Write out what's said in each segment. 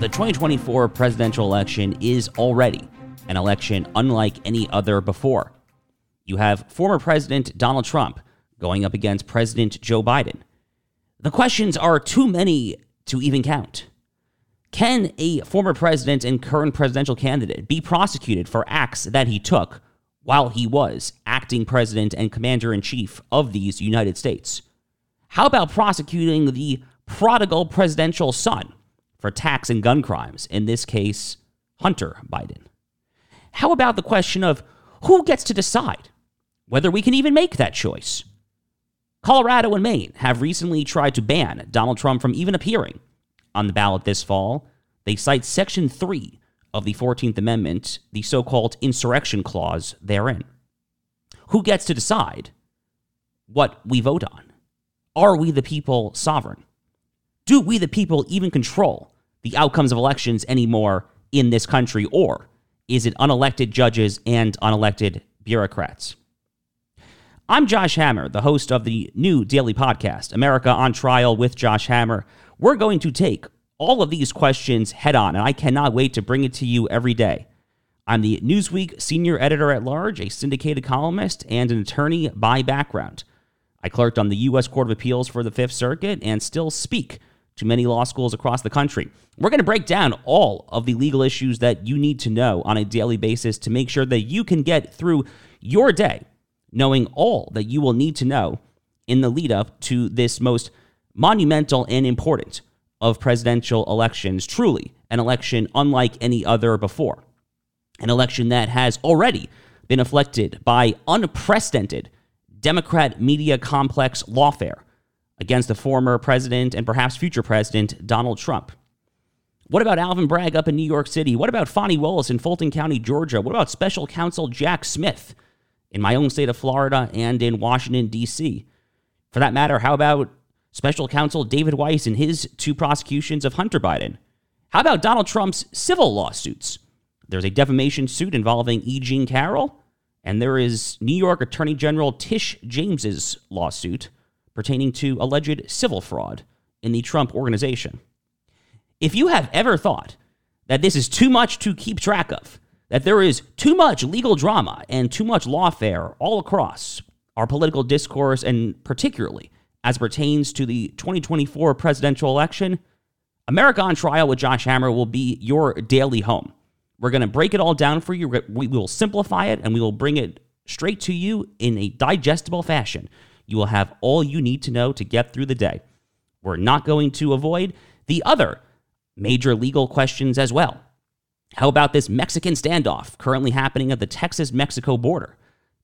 The 2024 presidential election is already an election unlike any other before. You have former President Donald Trump going up against President Joe Biden. The questions are too many to even count. Can a former president and current presidential candidate be prosecuted for acts that he took while he was acting president and commander in chief of these United States? How about prosecuting the prodigal presidential son for tax and gun crimes, in this case, Hunter Biden? How about the question of who gets to decide whether we can even make that choice? Colorado and Maine have recently tried to ban Donald Trump from even appearing on the ballot this fall. They cite Section 3 of the 14th Amendment, the so called insurrection clause therein. Who gets to decide what we vote on? Are we the people sovereign? Do we the people even control the outcomes of elections anymore in this country, or is it unelected judges and unelected bureaucrats? I'm Josh Hammer, the host of the new daily podcast, America on Trial with Josh Hammer. We're going to take all of these questions head on, and I cannot wait to bring it to you every day. I'm the Newsweek senior editor at large, a syndicated columnist, and an attorney by background. I clerked on the U.S. Court of Appeals for the Fifth Circuit and still speak to many law schools across the country. We're going to break down all of the legal issues that you need to know on a daily basis to make sure that you can get through your day knowing all that you will need to know in the lead up to this most monumental and important of presidential elections, truly an election unlike any other before. An election that has already been afflicted by unprecedented Democrat media complex lawfare against the former president and perhaps future president Donald Trump. What about Alvin Bragg up in New York City? What about Fani Willis in Fulton County, Georgia? What about special counsel Jack Smith in my own state of Florida and in Washington, D.C.? For that matter, how about special counsel David Weiss in his two prosecutions of Hunter Biden? How about Donald Trump's civil lawsuits? There's a defamation suit involving E. Jean Carroll, and there is New York Attorney General Tish James's lawsuit pertaining to alleged civil fraud in the Trump organization. If you have ever thought that this is too much to keep track of, that there is too much legal drama and too much lawfare all across our political discourse, and particularly as pertains to the 2024 presidential election, America on Trial with Josh Hammer will be your daily home. We're going to break it all down for you. We will simplify it and we will bring it straight to you in a digestible fashion. You will have all you need to know to get through the day. We're not going to avoid the other major legal questions as well. How about this Mexican standoff currently happening at the Texas Mexico border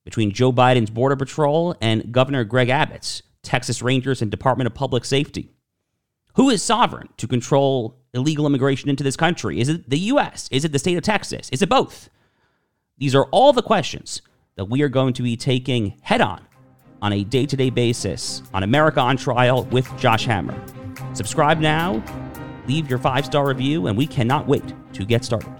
between Joe Biden's Border Patrol and Governor Greg Abbott's Texas Rangers and Department of Public Safety. Who is sovereign to control illegal immigration into this country? Is it the U.S.? Is it the state of Texas? Is it both? These are all the questions that we are going to be taking head on on a day to day basis on America on Trial with Josh Hammer. Subscribe now, leave your five star review, and we cannot wait to get started.